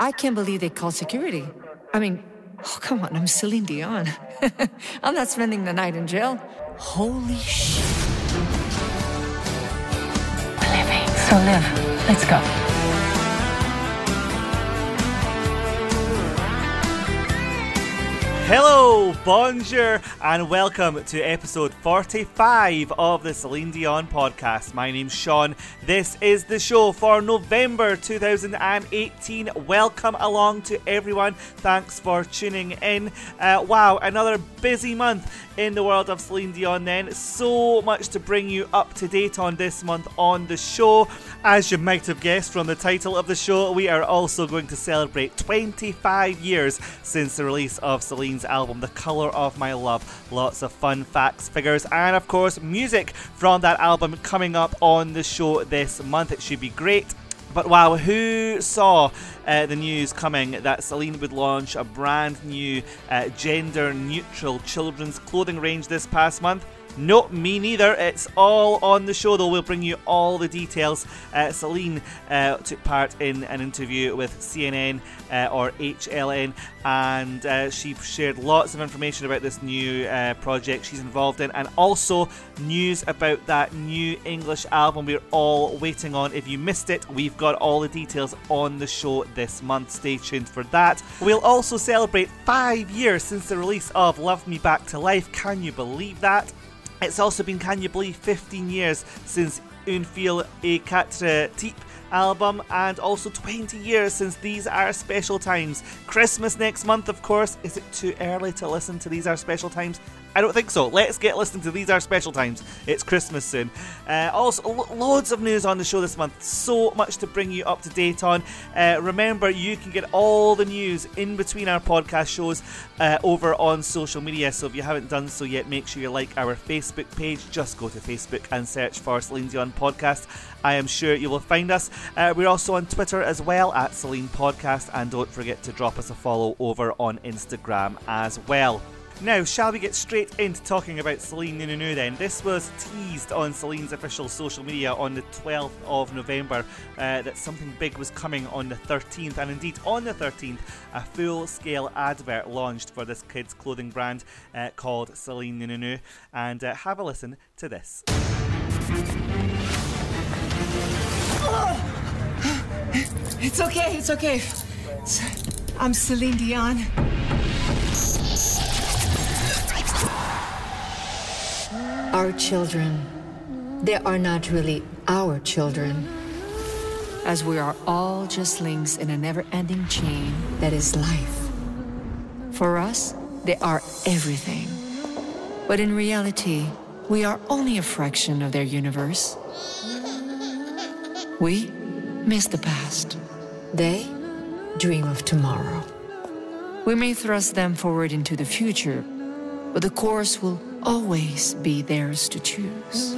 I can't believe they called security. I mean, oh, come on, I'm Celine Dion. I'm not spending the night in jail. Holy shit. So live. Let's go. Hello, bonjour, and welcome to episode 45 of the Celine Dion podcast. My name's Sean. This is the show for November 2018. Welcome along to everyone. Thanks for tuning in. Uh, wow, another busy month in the world of Celine Dion, then. So much to bring you up to date on this month on the show. As you might have guessed from the title of the show, we are also going to celebrate 25 years since the release of Celine's album, The Colour of My Love. Lots of fun facts, figures, and of course, music from that album coming up on the show this month. It should be great. But wow, who saw uh, the news coming that Celine would launch a brand new uh, gender neutral children's clothing range this past month? Nope, me neither. It's all on the show, though. We'll bring you all the details. Uh, Celine uh, took part in an interview with CNN uh, or HLN, and uh, she shared lots of information about this new uh, project she's involved in, and also news about that new English album we're all waiting on. If you missed it, we've got all the details on the show this month. Stay tuned for that. We'll also celebrate five years since the release of Love Me Back to Life. Can you believe that? It's also been, can you believe, 15 years since Un Fil et Quatre Types album, and also 20 years since These Are Special Times. Christmas next month, of course. Is it too early to listen to These Are Special Times? I don't think so. Let's get listening to These Are Special Times. It's Christmas soon. Uh, also, lo- loads of news on the show this month. So much to bring you up to date on. Uh, remember, you can get all the news in between our podcast shows uh, over on social media. So if you haven't done so yet, make sure you like our Facebook page. Just go to Facebook and search for Celine Dion Podcast. I am sure you will find us. Uh, we're also on Twitter as well at Celine Podcast. And don't forget to drop us a follow over on Instagram as well. Now, shall we get straight into talking about Celine Nunu then? This was teased on Celine's official social media on the 12th of November uh, that something big was coming on the 13th, and indeed on the 13th, a full scale advert launched for this kids' clothing brand uh, called Celine Nunu. And uh, have a listen to this. It's okay, it's okay. I'm Celine Dion. Our children, they are not really our children, as we are all just links in a never ending chain that is life. For us, they are everything. But in reality, we are only a fraction of their universe. We miss the past. They dream of tomorrow. We may thrust them forward into the future, but the course will always be theirs to choose.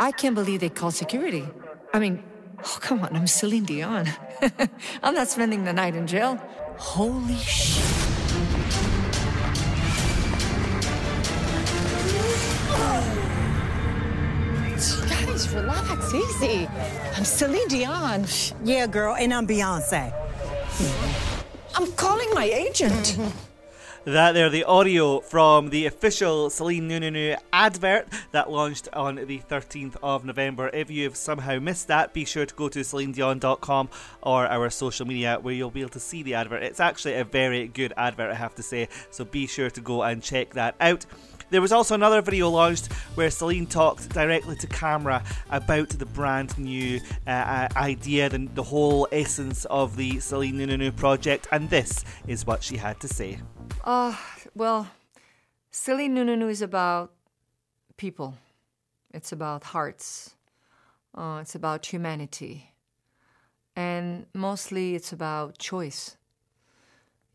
I can't believe they called security. I mean, oh, come on, I'm Celine Dion. I'm not spending the night in jail. Holy shit. Guys, relax, easy. I'm Celine Dion. Yeah, girl, and I'm Beyonce. I'm calling my agent. That there, the audio from the official Celine Nunu advert that launched on the 13th of November. If you've somehow missed that, be sure to go to CelineDion.com or our social media where you'll be able to see the advert. It's actually a very good advert, I have to say, so be sure to go and check that out. There was also another video launched where Celine talked directly to camera about the brand new uh, idea, the, the whole essence of the Celine Nunu project, and this is what she had to say. Uh, well, Silly Nunu is about people. It's about hearts. Uh, it's about humanity. And mostly it's about choice.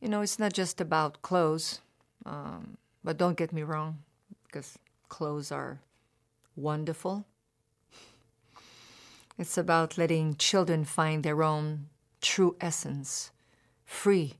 You know, it's not just about clothes. Um, but don't get me wrong, because clothes are wonderful. It's about letting children find their own true essence, free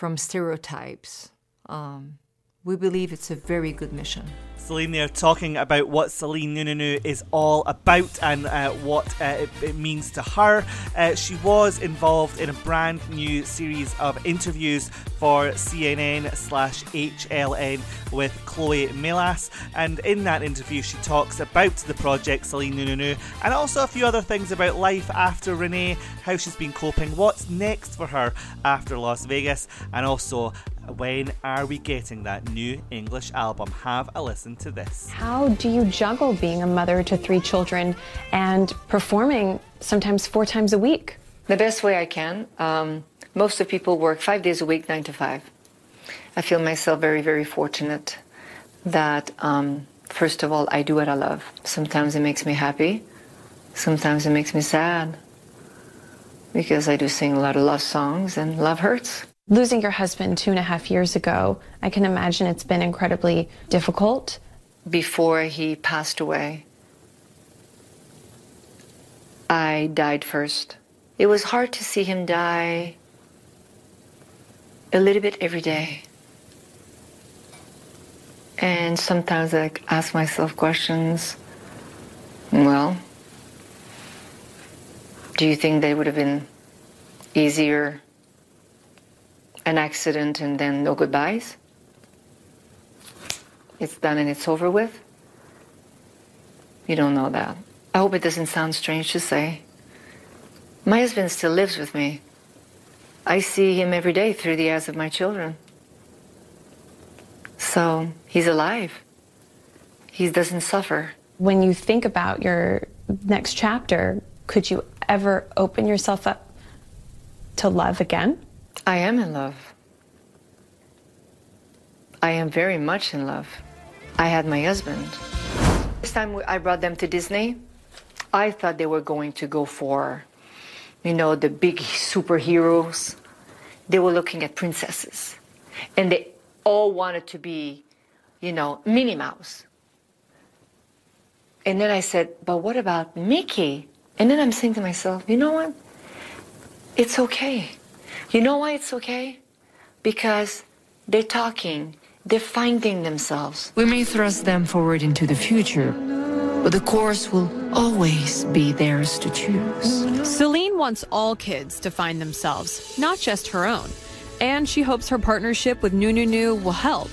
from stereotypes. Um, we believe it's a very good mission. Celine there talking about what Celine Nununu is all about and uh, what uh, it, it, means to her. Uh, she was involved in a brand new series of interviews for CNN slash HLN with Chloe Melas, and in that interview she talks about the project Celine Nununu and also a few other things about life after Renee, how she's been coping, what's next for her after Las Vegas, and also when are we getting that new English album? Have a listen to this. How do you juggle being a mother to three children and performing sometimes four times a week? The best way I can. Um, most of people work five days a week, nine to five. I feel myself very, very fortunate that, um, first of all, I do what I love. Sometimes it makes me happy, sometimes it makes me sad because I do sing a lot of love songs and love hurts. Losing your husband two and a half years ago, I can imagine it's been incredibly difficult. Before he passed away, I died first. It was hard to see him die a little bit every day. And sometimes I ask myself questions. Well, do you think they would have been easier an accident and then no goodbyes. It's done and it's over with. You don't know that. I hope it doesn't sound strange to say. My husband still lives with me. I see him every day through the eyes of my children. So he's alive. He doesn't suffer. When you think about your next chapter, could you ever open yourself up to love again? I am in love. I am very much in love. I had my husband. This time I brought them to Disney, I thought they were going to go for, you know, the big superheroes. They were looking at princesses. And they all wanted to be, you know, Minnie Mouse. And then I said, but what about Mickey? And then I'm saying to myself, you know what? It's okay. You know why it's okay? Because they're talking, they're finding themselves. We may thrust them forward into the future, but the course will always be theirs to choose. Celine wants all kids to find themselves, not just her own. And she hopes her partnership with Nununu will help.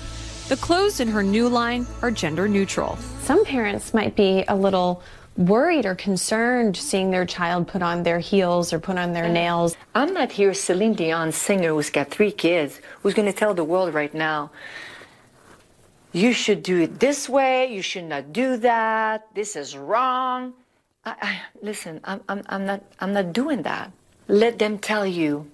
The clothes in her new line are gender neutral. Some parents might be a little worried or concerned seeing their child put on their heels or put on their nails. I'm not here, Celine Dion singer who's got three kids, who's going to tell the world right now, you should do it this way, you should not do that, this is wrong. I, I, listen, I'm, I'm, I'm, not, I'm not doing that. Let them tell you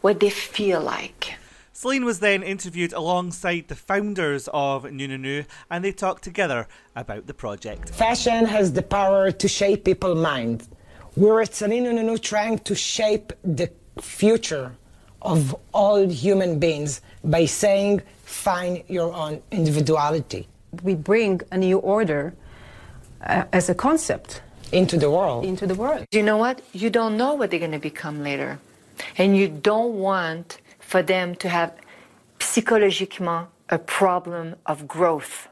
what they feel like. Celine was then interviewed alongside the founders of Nununu and they talked together about the project. Fashion has the power to shape people's minds. We're at Celine Nununu trying to shape the future of all human beings by saying, find your own individuality. We bring a new order uh, as a concept into the world. Into the world. You know what? You don't know what they're going to become later. And you don't want for them to have psychologiquement a problem of growth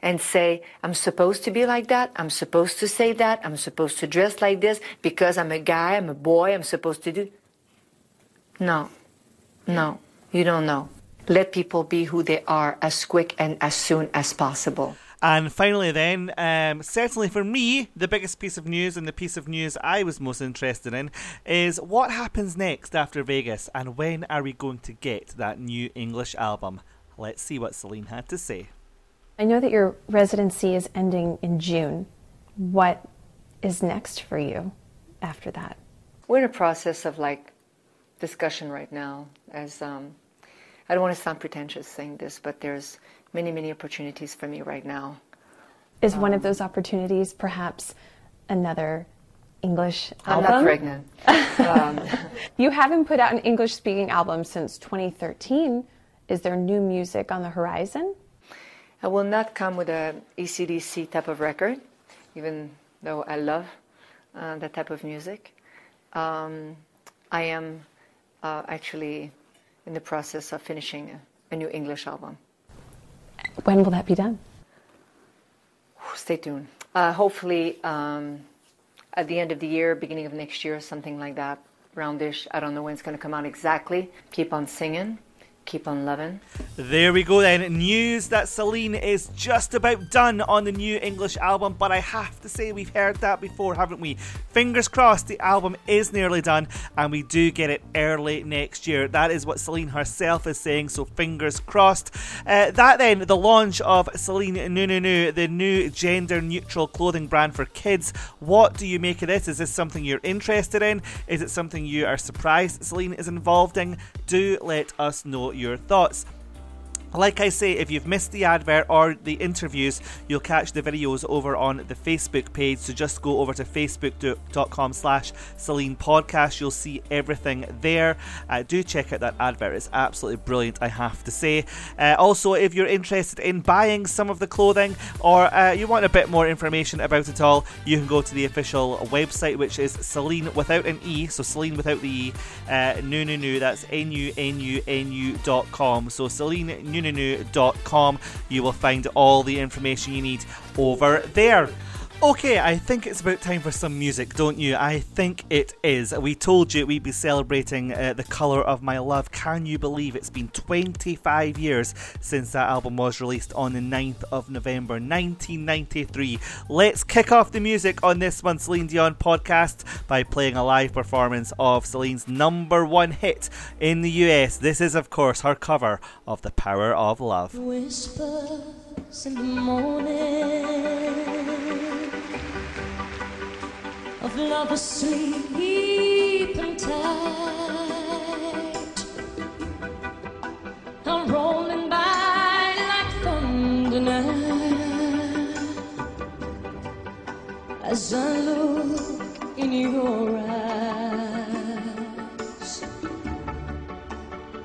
and say, I'm supposed to be like that, I'm supposed to say that, I'm supposed to dress like this because I'm a guy, I'm a boy, I'm supposed to do. No, no, you don't know. Let people be who they are as quick and as soon as possible. And finally, then, um, certainly for me, the biggest piece of news and the piece of news I was most interested in is what happens next after Vegas and when are we going to get that new English album? Let's see what Celine had to say. I know that your residency is ending in June. What is next for you after that? We're in a process of like discussion right now. As um, I don't want to sound pretentious saying this, but there's many, many opportunities for me right now. Is um, one of those opportunities perhaps another English album? I'm not pregnant. um, you haven't put out an English speaking album since 2013. Is there new music on the horizon? I will not come with a ACDC type of record, even though I love uh, that type of music. Um, I am uh, actually in the process of finishing a, a new English album. When will that be done? Stay tuned. Uh, hopefully, um, at the end of the year, beginning of next year, something like that, roundish. I don't know when it's going to come out exactly. Keep on singing keep on loving. There we go then. News that Celine is just about done on the new English album, but I have to say we've heard that before, haven't we? Fingers crossed the album is nearly done and we do get it early next year. That is what Celine herself is saying, so fingers crossed. Uh, that then, the launch of Celine Nunu, the new gender neutral clothing brand for kids. What do you make of this? Is this something you're interested in? Is it something you are surprised Celine is involved in? Do let us know your thoughts. Like I say, if you've missed the advert or the interviews, you'll catch the videos over on the Facebook page. So just go over to facebook.com slash Celine Podcast. You'll see everything there. Uh, do check out that advert. It's absolutely brilliant, I have to say. Uh, also, if you're interested in buying some of the clothing or uh, you want a bit more information about it all, you can go to the official website, which is Celine without an E. So Celine without the E. Uh, nu, nu, nu. That's N-U-N-U-N-U dot com. So Celine nununu.com. You will find all the information you need over there. Okay, I think it's about time for some music, don't you? I think it is. We told you we'd be celebrating uh, The Colour of My Love. Can you believe it's been 25 years since that album was released on the 9th of November 1993? Let's kick off the music on this month's Celine Dion podcast by playing a live performance of Celine's number one hit in the US. This is, of course, her cover of The Power of Love. Whispers in the morning of love asleep and tight. I'm rolling by like thunder now as I look in your eyes.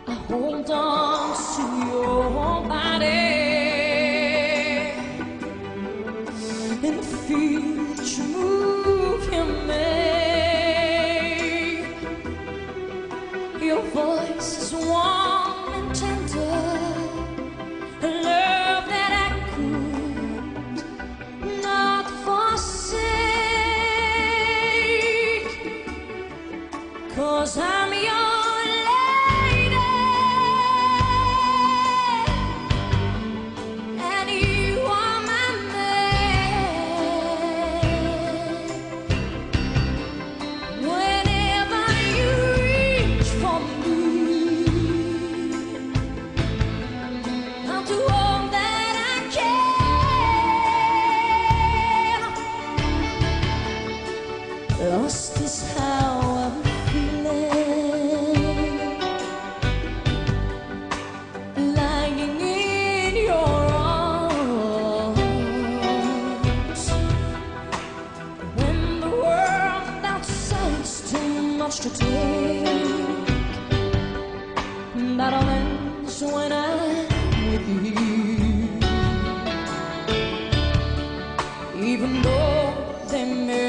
I hold on to your body Even though they may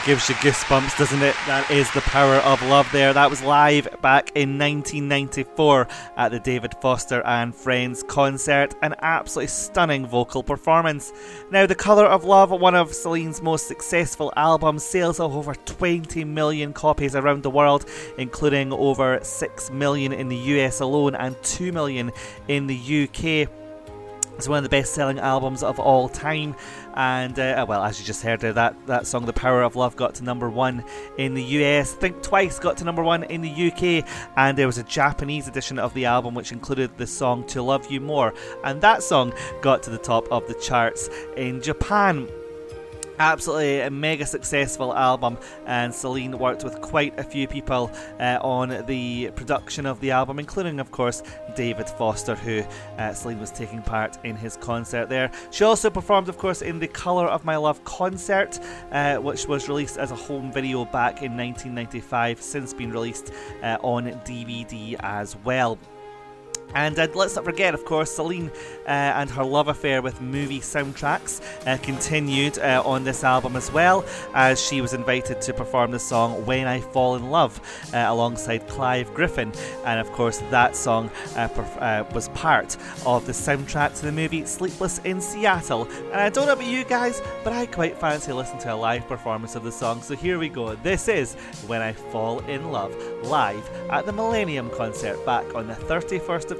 It gives you goosebumps, doesn't it? That is the power of love there. That was live back in 1994 at the David Foster and Friends concert. An absolutely stunning vocal performance. Now, The Colour of Love, one of Celine's most successful albums, sales of over 20 million copies around the world, including over 6 million in the US alone and 2 million in the UK. It's one of the best selling albums of all time. And, uh, well, as you just heard there, that, that song, The Power of Love, got to number one in the US. Think Twice got to number one in the UK. And there was a Japanese edition of the album which included the song To Love You More. And that song got to the top of the charts in Japan absolutely a mega successful album, and Celine worked with quite a few people uh, on the production of the album, including, of course, David Foster, who uh, Celine was taking part in his concert there. She also performed, of course, in the Colour of My Love concert, uh, which was released as a home video back in 1995, since been released uh, on DVD as well. And uh, let's not forget, of course, Celine uh, and her love affair with movie soundtracks uh, continued uh, on this album as well, as she was invited to perform the song When I Fall in Love uh, alongside Clive Griffin. And of course, that song uh, perf- was part of the soundtrack to the movie Sleepless in Seattle. And I don't know about you guys, but I quite fancy listening to a live performance of the song. So here we go. This is When I Fall in Love, live at the Millennium concert back on the 31st of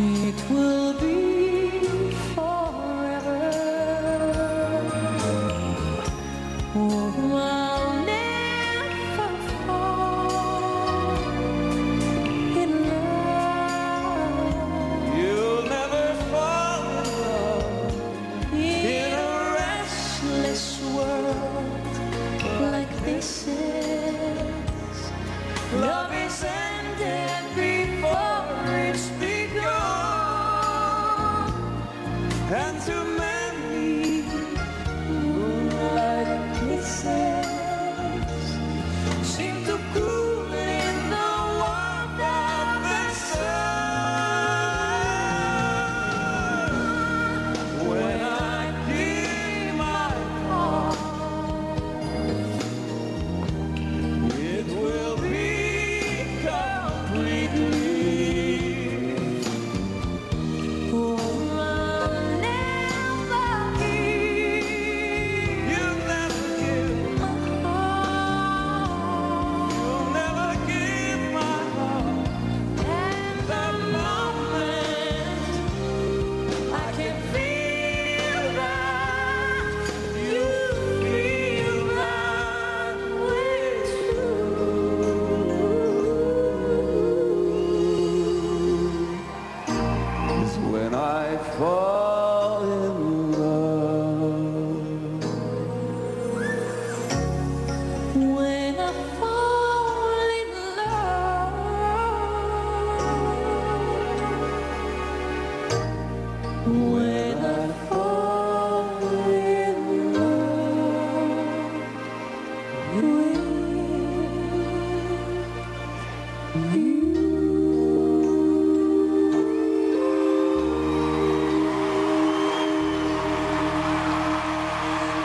it will be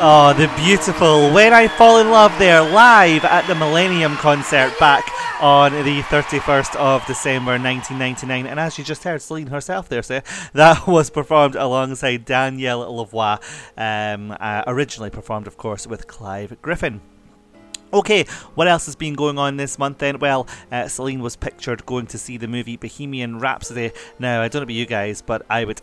Oh, the beautiful When I Fall in Love there, live at the Millennium concert back on the 31st of December 1999. And as you just heard, Celine herself there say that was performed alongside Daniel Lavoie, um, uh, originally performed, of course, with Clive Griffin. Okay, what else has been going on this month then? Well, uh, Celine was pictured going to see the movie Bohemian Rhapsody. Now, I don't know about you guys, but I would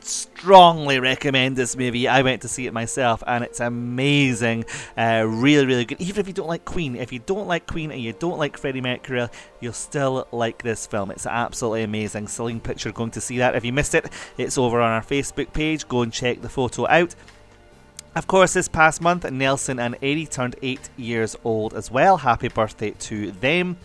strongly recommend this movie. I went to see it myself, and it's amazing. Uh, really, really good. Even if you don't like Queen, if you don't like Queen and you don't like Freddie Mercury, you'll still like this film. It's absolutely amazing. Celine Picture going to see that. If you missed it, it's over on our Facebook page. Go and check the photo out. Of course, this past month, Nelson and Eddie turned eight years old as well. Happy birthday to them.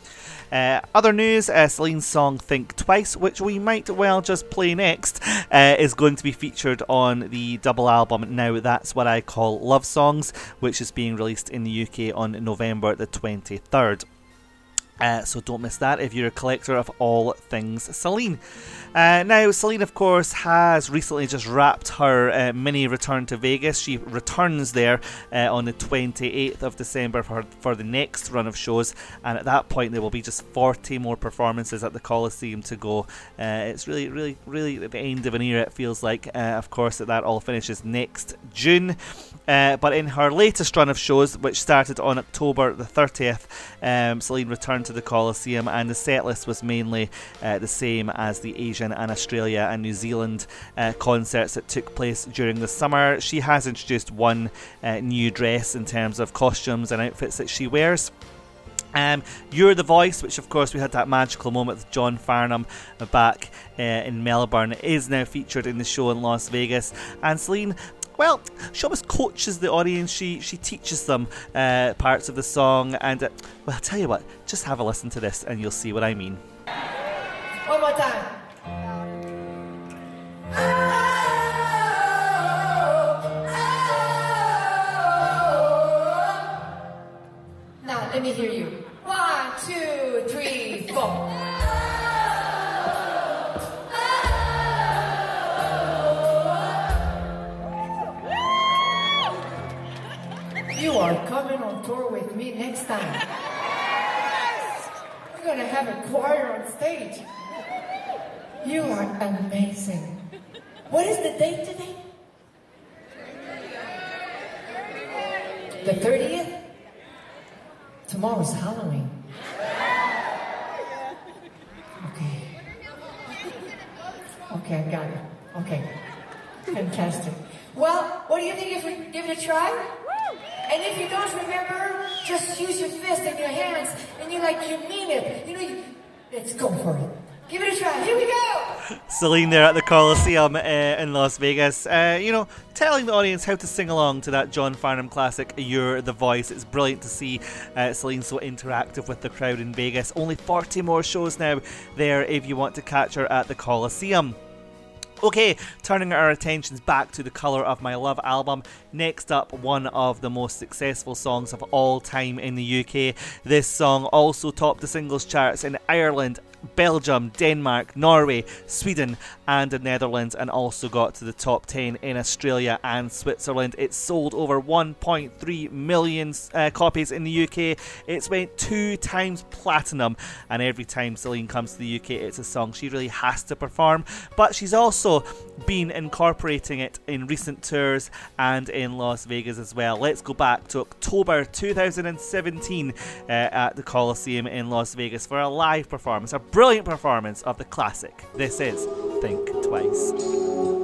Uh, other news uh, Celine's song Think Twice, which we might well just play next, uh, is going to be featured on the double album Now That's What I Call Love Songs, which is being released in the UK on November the 23rd. Uh, so don't miss that if you're a collector of all things Celine. Uh, now, Celine, of course, has recently just wrapped her uh, mini return to Vegas. She returns there uh, on the 28th of December for, for the next run of shows, and at that point, there will be just 40 more performances at the Coliseum to go. Uh, it's really, really, really the end of an era, it feels like. Uh, of course, that that all finishes next June. But in her latest run of shows, which started on October the 30th, um, Celine returned to the Coliseum, and the set list was mainly uh, the same as the Asian and Australia and New Zealand uh, concerts that took place during the summer. She has introduced one uh, new dress in terms of costumes and outfits that she wears. Um, You're the Voice, which of course we had that magical moment with John Farnham back uh, in Melbourne, is now featured in the show in Las Vegas. And Celine well, she almost coaches the audience. She she teaches them uh, parts of the song, and uh, well, I'll tell you what, just have a listen to this, and you'll see what I mean. One more time. Have a choir on stage. You are amazing. What is the date today? The 30th? Tomorrow's Halloween. Okay. Okay, I got it. Okay. Fantastic. Well, what do you think if we give it a try? And if you don't remember, just use your fist and your hands, and you like you mean it. You know, you, let's go for it. Give it a try. Here we go. Celine there at the Coliseum uh, in Las Vegas. Uh, you know, telling the audience how to sing along to that John Farnham classic, You're the Voice. It's brilliant to see uh, Celine so interactive with the crowd in Vegas. Only 40 more shows now there if you want to catch her at the Coliseum. Okay, turning our attentions back to the Colour of My Love album. Next up, one of the most successful songs of all time in the UK. This song also topped the singles charts in Ireland, Belgium, Denmark, Norway, Sweden, and the Netherlands, and also got to the top 10 in Australia and Switzerland. It sold over 1.3 million uh, copies in the UK. It's went two times platinum, and every time Celine comes to the UK, it's a song she really has to perform. But she's also been incorporating it in recent tours and in Las Vegas as well. Let's go back to October 2017 uh, at the Coliseum in Las Vegas for a live performance, a brilliant performance of the classic. This is Think Twice.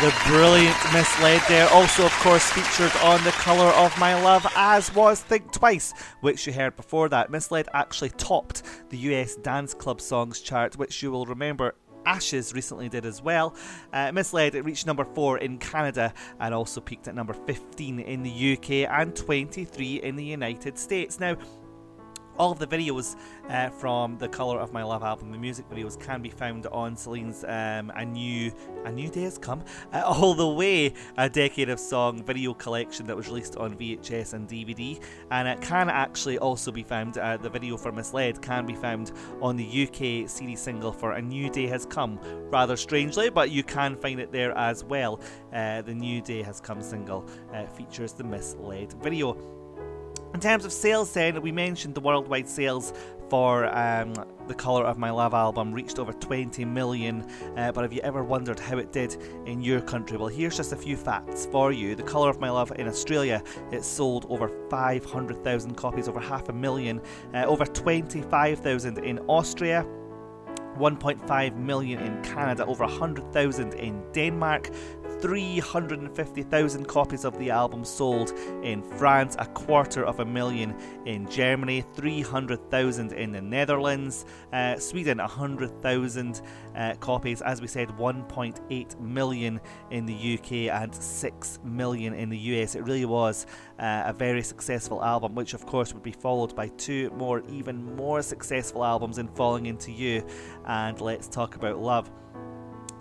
The brilliant Misled there, also, of course, featured on The Colour of My Love, as was Think Twice, which you heard before that. Misled actually topped the US Dance Club Songs chart, which you will remember Ashes recently did as well. Uh, Misled it reached number 4 in Canada and also peaked at number 15 in the UK and 23 in the United States. Now, all of the videos uh, from the Color of My Love album, the music videos, can be found on Celine's um, A New A New Day Has Come, uh, All the Way, a Decade of Song video collection that was released on VHS and DVD. And it can actually also be found, uh, the video for Misled can be found on the UK CD single for A New Day Has Come, rather strangely, but you can find it there as well. Uh, the New Day Has Come single uh, features the Misled video. In terms of sales, then, we mentioned the worldwide sales for um, the Colour of My Love album reached over 20 million. Uh, but have you ever wondered how it did in your country? Well, here's just a few facts for you. The Colour of My Love in Australia, it sold over 500,000 copies, over half a million, uh, over 25,000 in Austria. 1.5 million in Canada, over 100,000 in Denmark, 350,000 copies of the album sold in France, a quarter of a million in Germany, 300,000 in the Netherlands, uh, Sweden, 100,000 uh, copies, as we said, 1.8 million in the UK and 6 million in the US. It really was uh, a very successful album, which of course would be followed by two more, even more successful albums in Falling Into You and Let's Talk About Love.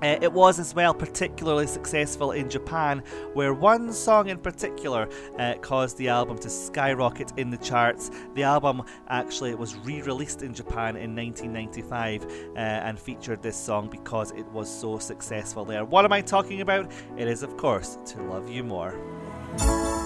Uh, it was as well particularly successful in Japan, where one song in particular uh, caused the album to skyrocket in the charts. The album actually was re released in Japan in 1995 uh, and featured this song because it was so successful there. What am I talking about? It is, of course, To Love You More.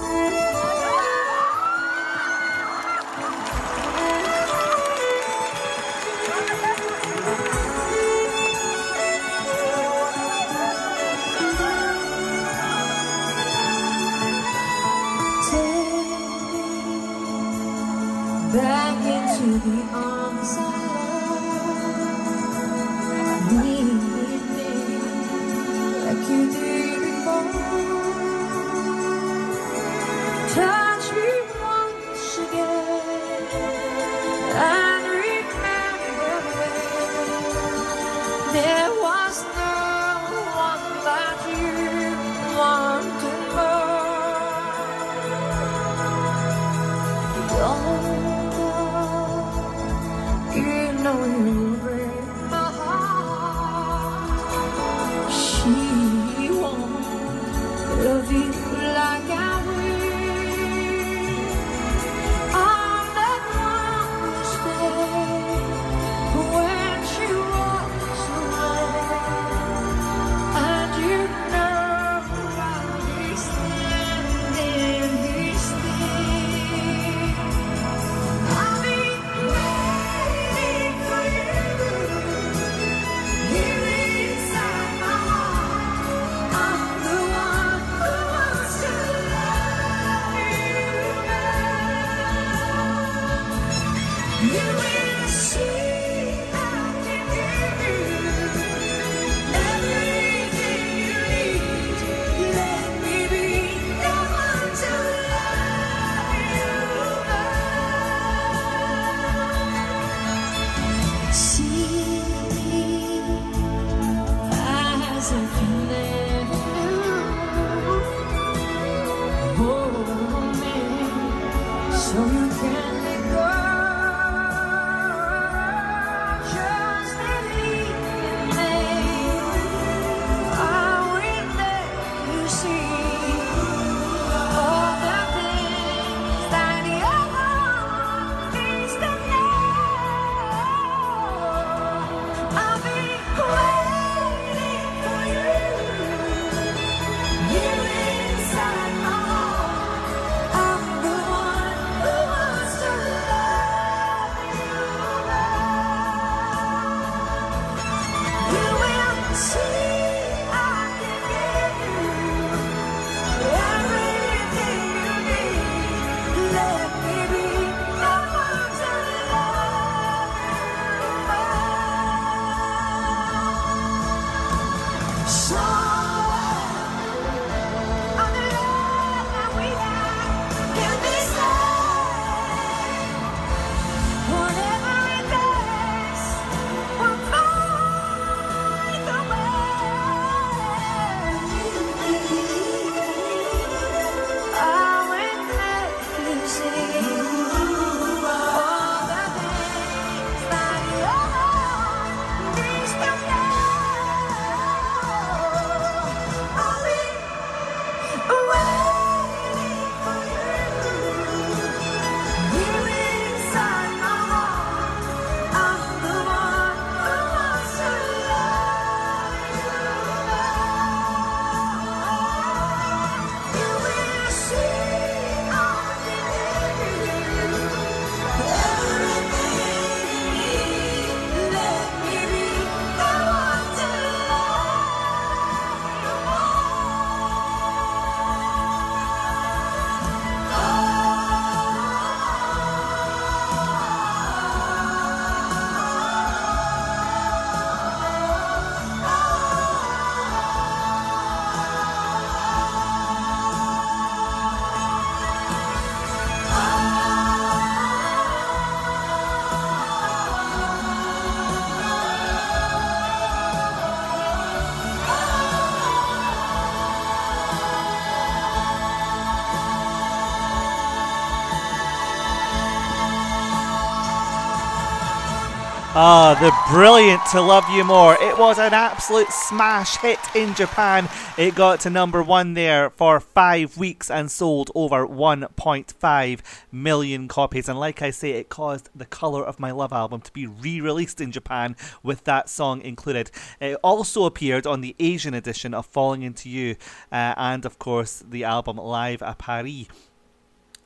The brilliant To Love You More. It was an absolute smash hit in Japan. It got to number one there for five weeks and sold over 1.5 million copies. And like I say, it caused the Colour of My Love album to be re released in Japan with that song included. It also appeared on the Asian edition of Falling Into You uh, and, of course, the album Live à Paris.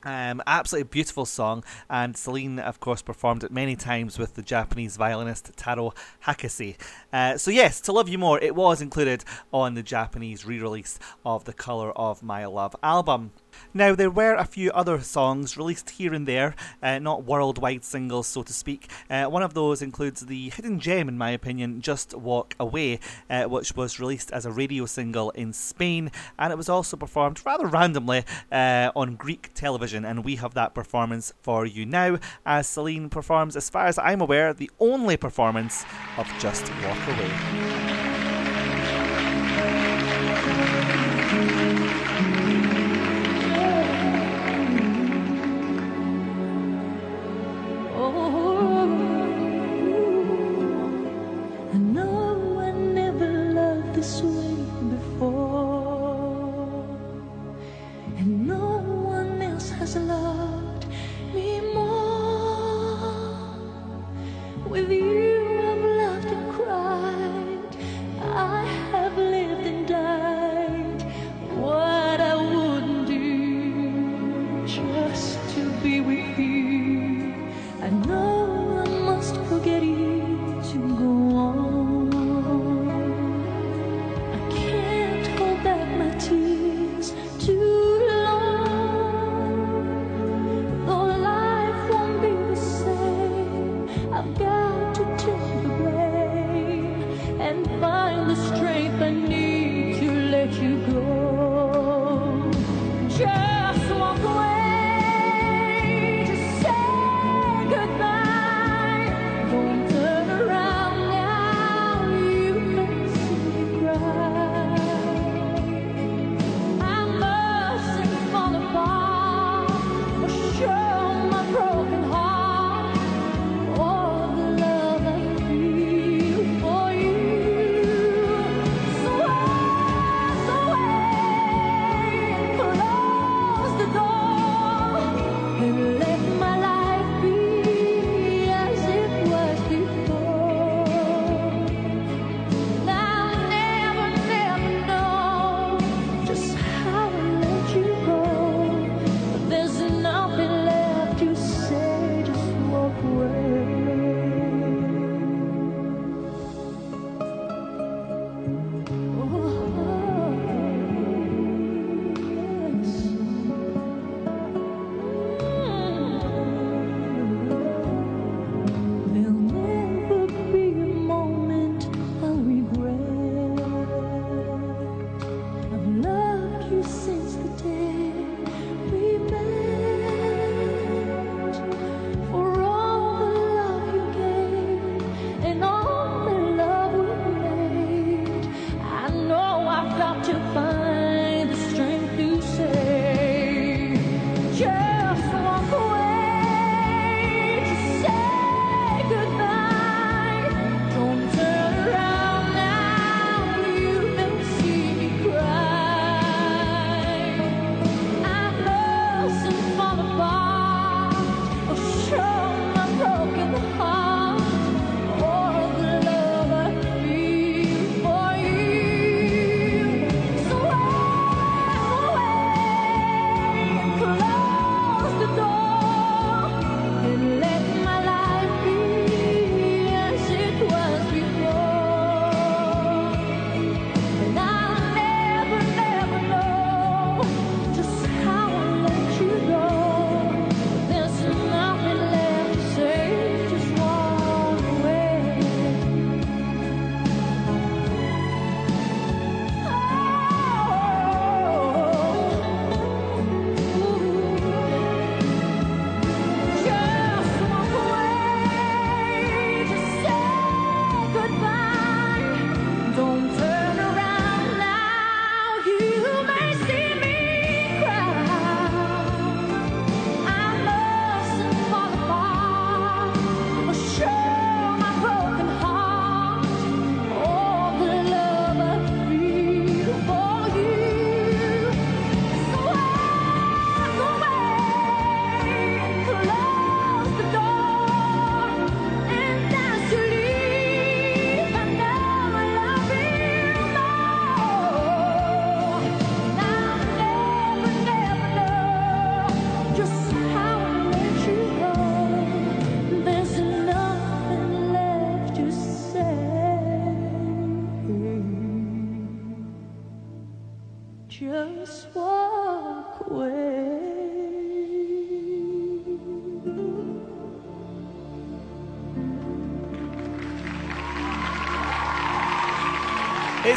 Um, absolutely beautiful song, and Celine, of course, performed it many times with the Japanese violinist Taro Hakase. Uh, so, yes, To Love You More, it was included on the Japanese re release of the Colour of My Love album. Now, there were a few other songs released here and there, uh, not worldwide singles, so to speak. Uh, one of those includes the hidden gem, in my opinion, Just Walk Away, uh, which was released as a radio single in Spain, and it was also performed rather randomly uh, on Greek television. And we have that performance for you now, as Celine performs, as far as I'm aware, the only performance of Just Walk Away.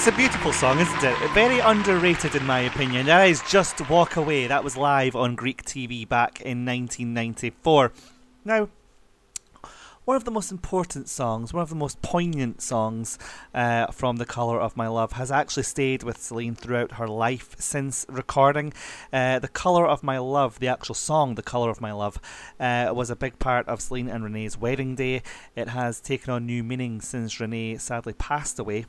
It's a beautiful song, isn't it? Very underrated, in my opinion. That is Just Walk Away. That was live on Greek TV back in 1994. Now, one of the most important songs, one of the most poignant songs uh, from The Colour of My Love, has actually stayed with Celine throughout her life since recording. Uh, the Colour of My Love, the actual song, The Colour of My Love, uh, was a big part of Celine and Renee's wedding day. It has taken on new meaning since Renee sadly passed away.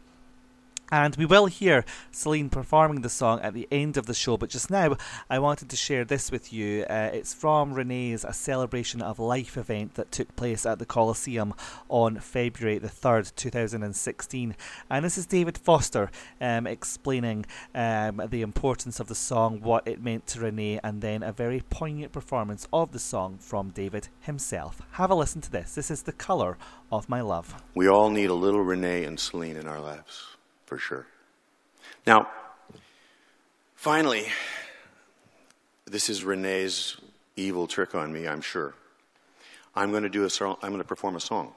And we will hear Celine performing the song at the end of the show, but just now I wanted to share this with you. Uh, it's from Renee's A Celebration of Life event that took place at the Coliseum on February the 3rd, 2016. And this is David Foster um, explaining um, the importance of the song, what it meant to Renee, and then a very poignant performance of the song from David himself. Have a listen to this. This is The Colour of My Love. We all need a little Renee and Celine in our lives for sure. Now, finally, this is Renee's evil trick on me, I'm sure. I'm going to do a song, I'm going to perform a song.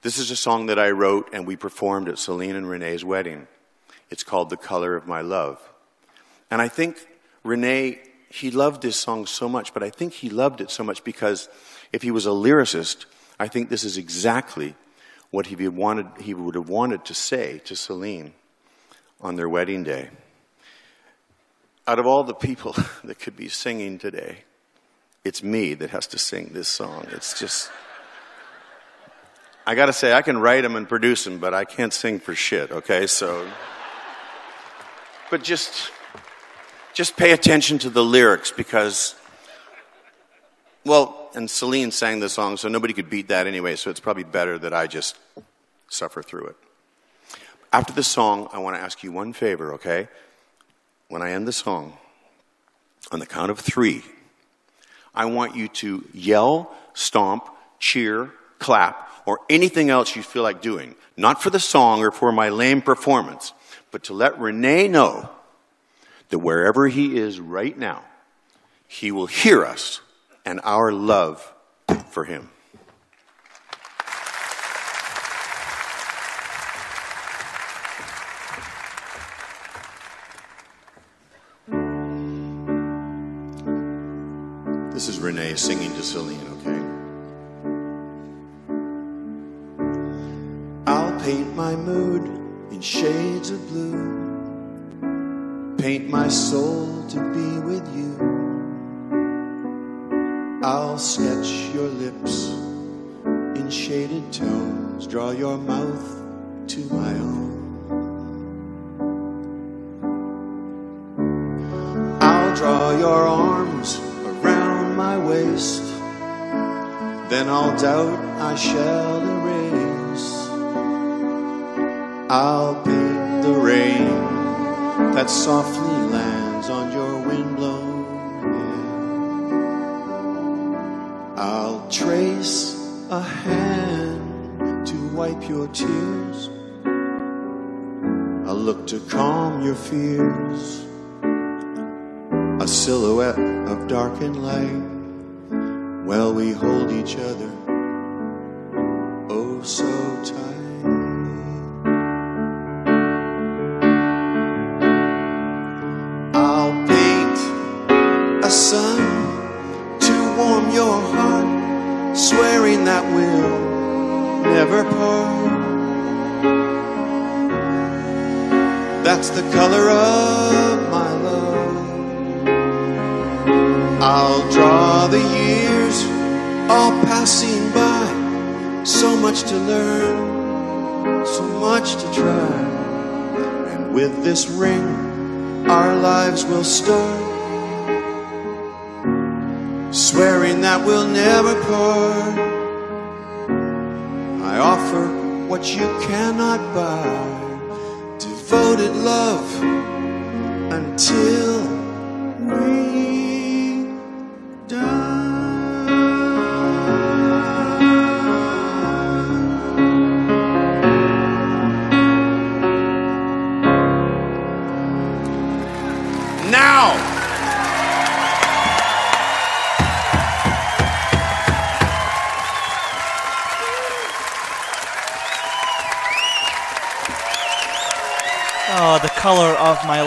This is a song that I wrote and we performed at Celine and Renee's wedding. It's called The Color of My Love. And I think Renee, he loved this song so much, but I think he loved it so much because if he was a lyricist, I think this is exactly what he, wanted, he would have wanted to say to Celine on their wedding day. Out of all the people that could be singing today, it's me that has to sing this song. It's just. I gotta say, I can write them and produce them, but I can't sing for shit, okay? So. But just. Just pay attention to the lyrics because. Well, and Celine sang the song, so nobody could beat that anyway, so it's probably better that I just suffer through it. After the song, I want to ask you one favor, okay? When I end the song, on the count of three, I want you to yell, stomp, cheer, clap, or anything else you feel like doing. Not for the song or for my lame performance, but to let Renee know that wherever he is right now, he will hear us and our love for him. This is Renee singing to Celine, okay? I'll paint my mood in shades of blue, paint my soul to be with you. I'll sketch your lips in shaded tones, draw your mouth to my own. I'll draw your arms around my waist, then all doubt I shall erase. I'll paint the rain that softly a hand to wipe your tears. A look to calm your fears. A silhouette of darkened light. While we hold each other oh so That's the color of my love. I'll draw the years all passing by. So much to learn, so much to try. And with this ring, our lives will start. Swearing that we'll never part. I offer what you cannot buy devoted love until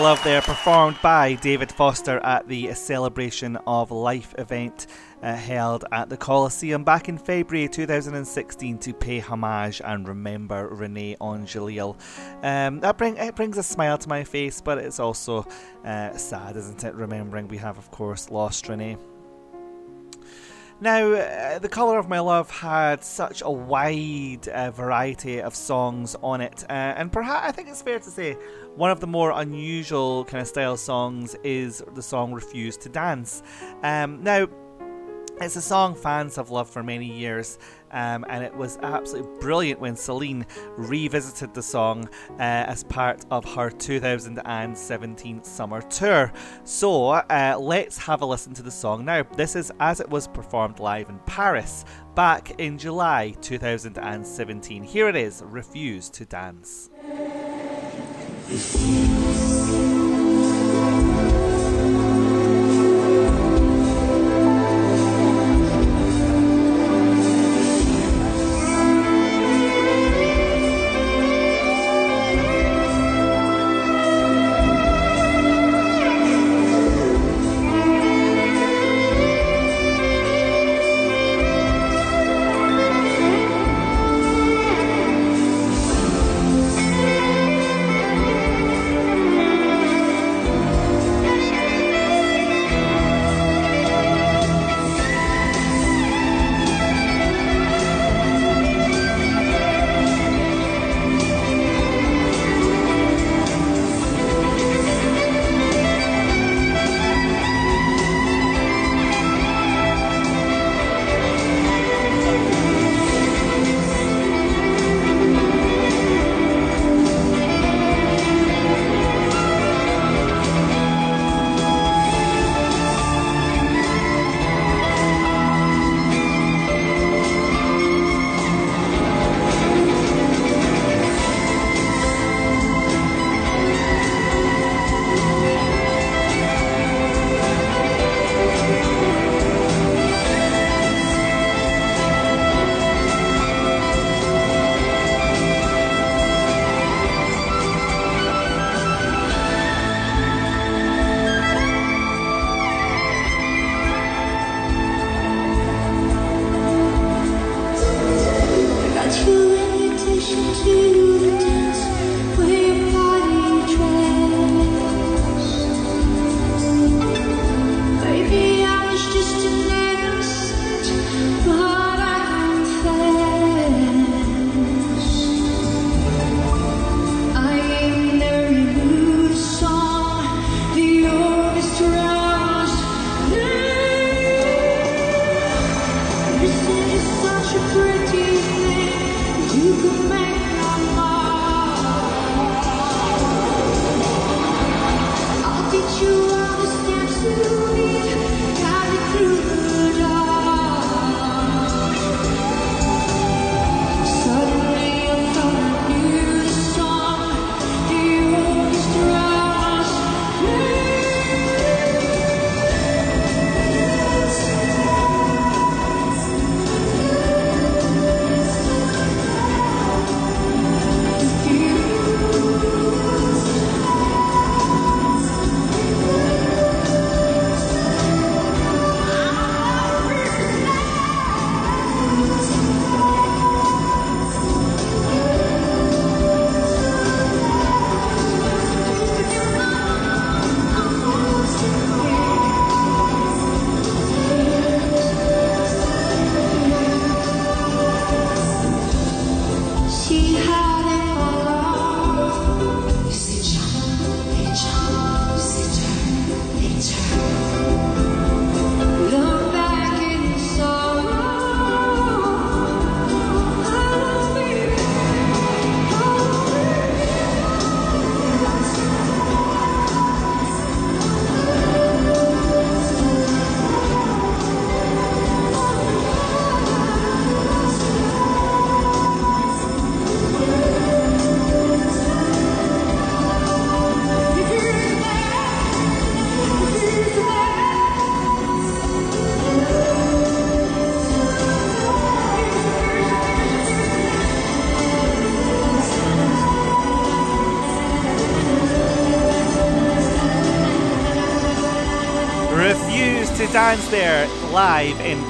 love there, performed by David Foster at the Celebration of Life event uh, held at the Coliseum back in February 2016 to pay homage and remember Renee Angelil. Um, that bring it brings a smile to my face, but it's also uh, sad, isn't it? Remembering we have, of course, lost Renee. Now, uh, The Colour of My Love had such a wide uh, variety of songs on it, uh, and perhaps I think it's fair to say one of the more unusual kind of style songs is the song Refuse to Dance. Um, now, it's a song fans have loved for many years, um, and it was absolutely brilliant when Celine revisited the song uh, as part of her 2017 summer tour. So uh, let's have a listen to the song now. This is as it was performed live in Paris back in July 2017. Here it is Refuse to Dance.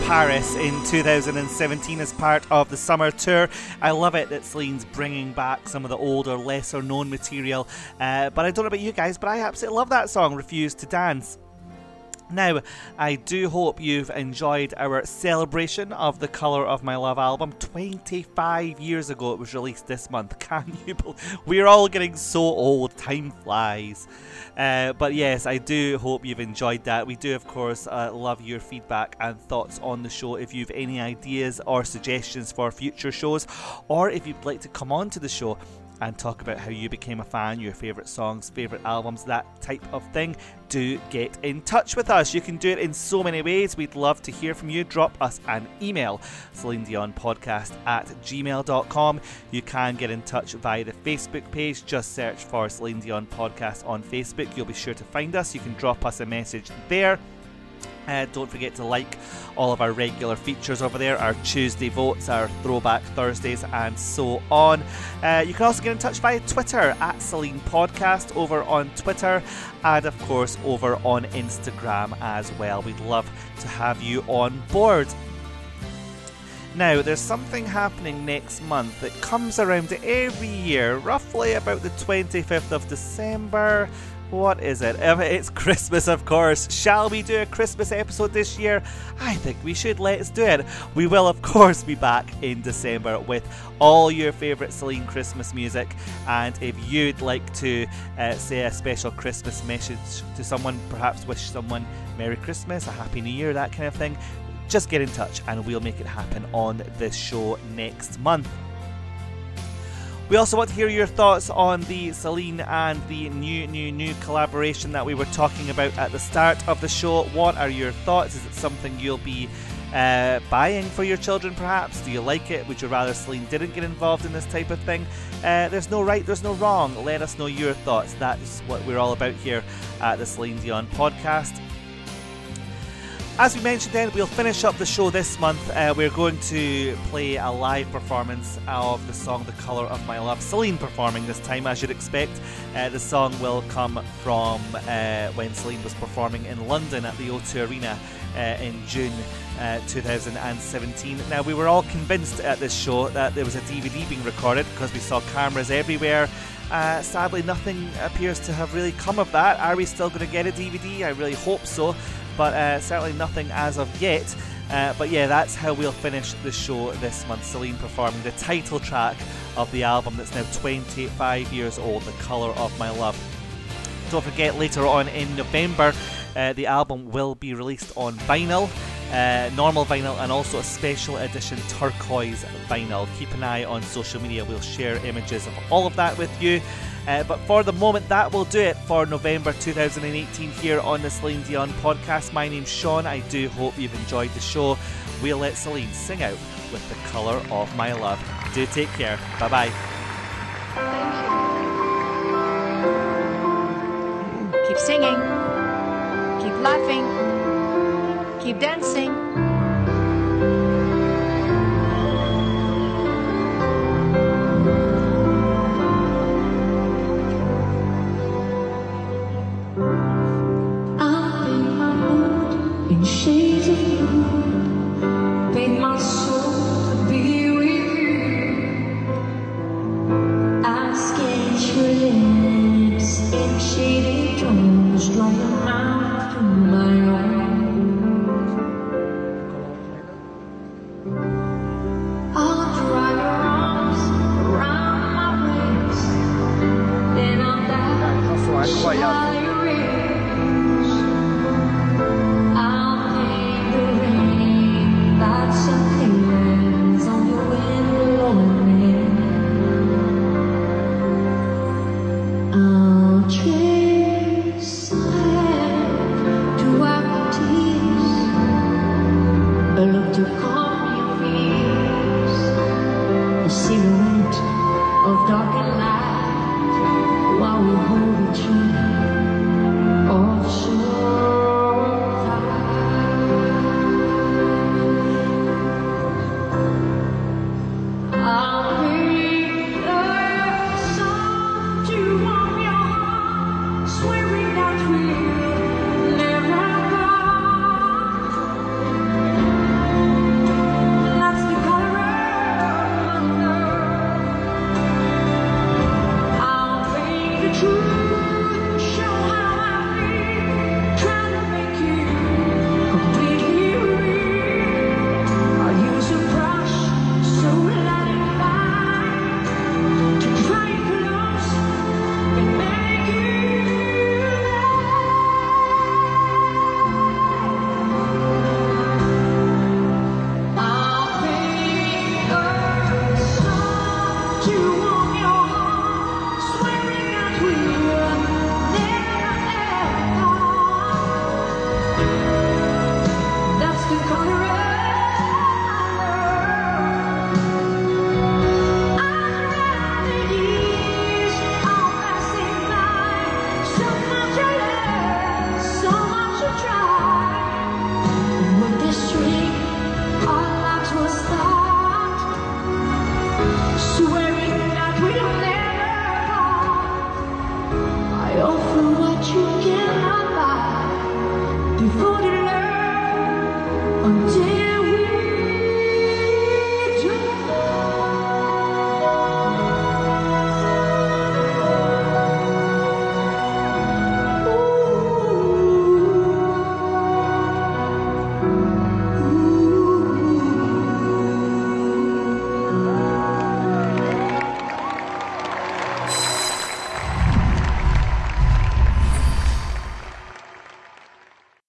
Paris in 2017 as part of the summer tour. I love it that Celine's bringing back some of the older, lesser known material. Uh, but I don't know about you guys, but I absolutely love that song, Refuse to Dance. Now, I do hope you've enjoyed our celebration of the Colour of My Love album. 25 years ago it was released this month. Can you believe? We're all getting so old, time flies. Uh, but yes, I do hope you've enjoyed that. We do, of course, uh, love your feedback and thoughts on the show. If you've any ideas or suggestions for future shows, or if you'd like to come on to the show, and talk about how you became a fan, your favourite songs, favourite albums, that type of thing, do get in touch with us. You can do it in so many ways. We'd love to hear from you. Drop us an email, Celine Dion Podcast at gmail.com. You can get in touch via the Facebook page. Just search for Celine Dion Podcast on Facebook. You'll be sure to find us. You can drop us a message there. Uh, don't forget to like all of our regular features over there, our Tuesday votes, our throwback Thursdays, and so on. Uh, you can also get in touch via Twitter at Celine Podcast over on Twitter, and of course over on Instagram as well. We'd love to have you on board. Now, there's something happening next month that comes around every year, roughly about the 25th of December. What is it? It's Christmas, of course. Shall we do a Christmas episode this year? I think we should. Let's do it. We will, of course, be back in December with all your favourite Celine Christmas music. And if you'd like to uh, say a special Christmas message to someone, perhaps wish someone Merry Christmas, a Happy New Year, that kind of thing, just get in touch and we'll make it happen on this show next month. We also want to hear your thoughts on the Celine and the Nununu collaboration that we were talking about at the start of the show. What are your thoughts? Is it something you'll be uh, buying for your children, perhaps? Do you like it? Would you rather Celine didn't get involved in this type of thing? Uh, there's no right, there's no wrong. Let us know your thoughts. That's what we're all about here at the Celine Dion podcast. As we mentioned then, we'll finish up the show this month. Uh, we're going to play a live performance of the song The Colour of My Love. Celine performing this time, as you'd expect. Uh, the song will come from uh, when Celine was performing in London at the O2 Arena uh, in June uh, 2017. Now, we were all convinced at this show that there was a DVD being recorded because we saw cameras everywhere. Uh, sadly, nothing appears to have really come of that. Are we still going to get a DVD? I really hope so but uh, certainly nothing as of yet. Uh, but yeah, that's how we'll finish the show this month. Celine performing the title track of the album that's now 25 years old, The Colour of My Love. Don't forget, later on in November, uh, the album will be released on vinyl. Uh, normal vinyl and also a special edition turquoise vinyl. Keep an eye on social media, we'll share images of all of that with you. Uh, but for the moment, that will do it for November 2018 here on the Celine Dion podcast. My name's Sean. I do hope you've enjoyed the show. We'll let Celine sing out with the colour of my love. Do take care. Bye bye. Keep singing. Keep laughing. Keep dancing.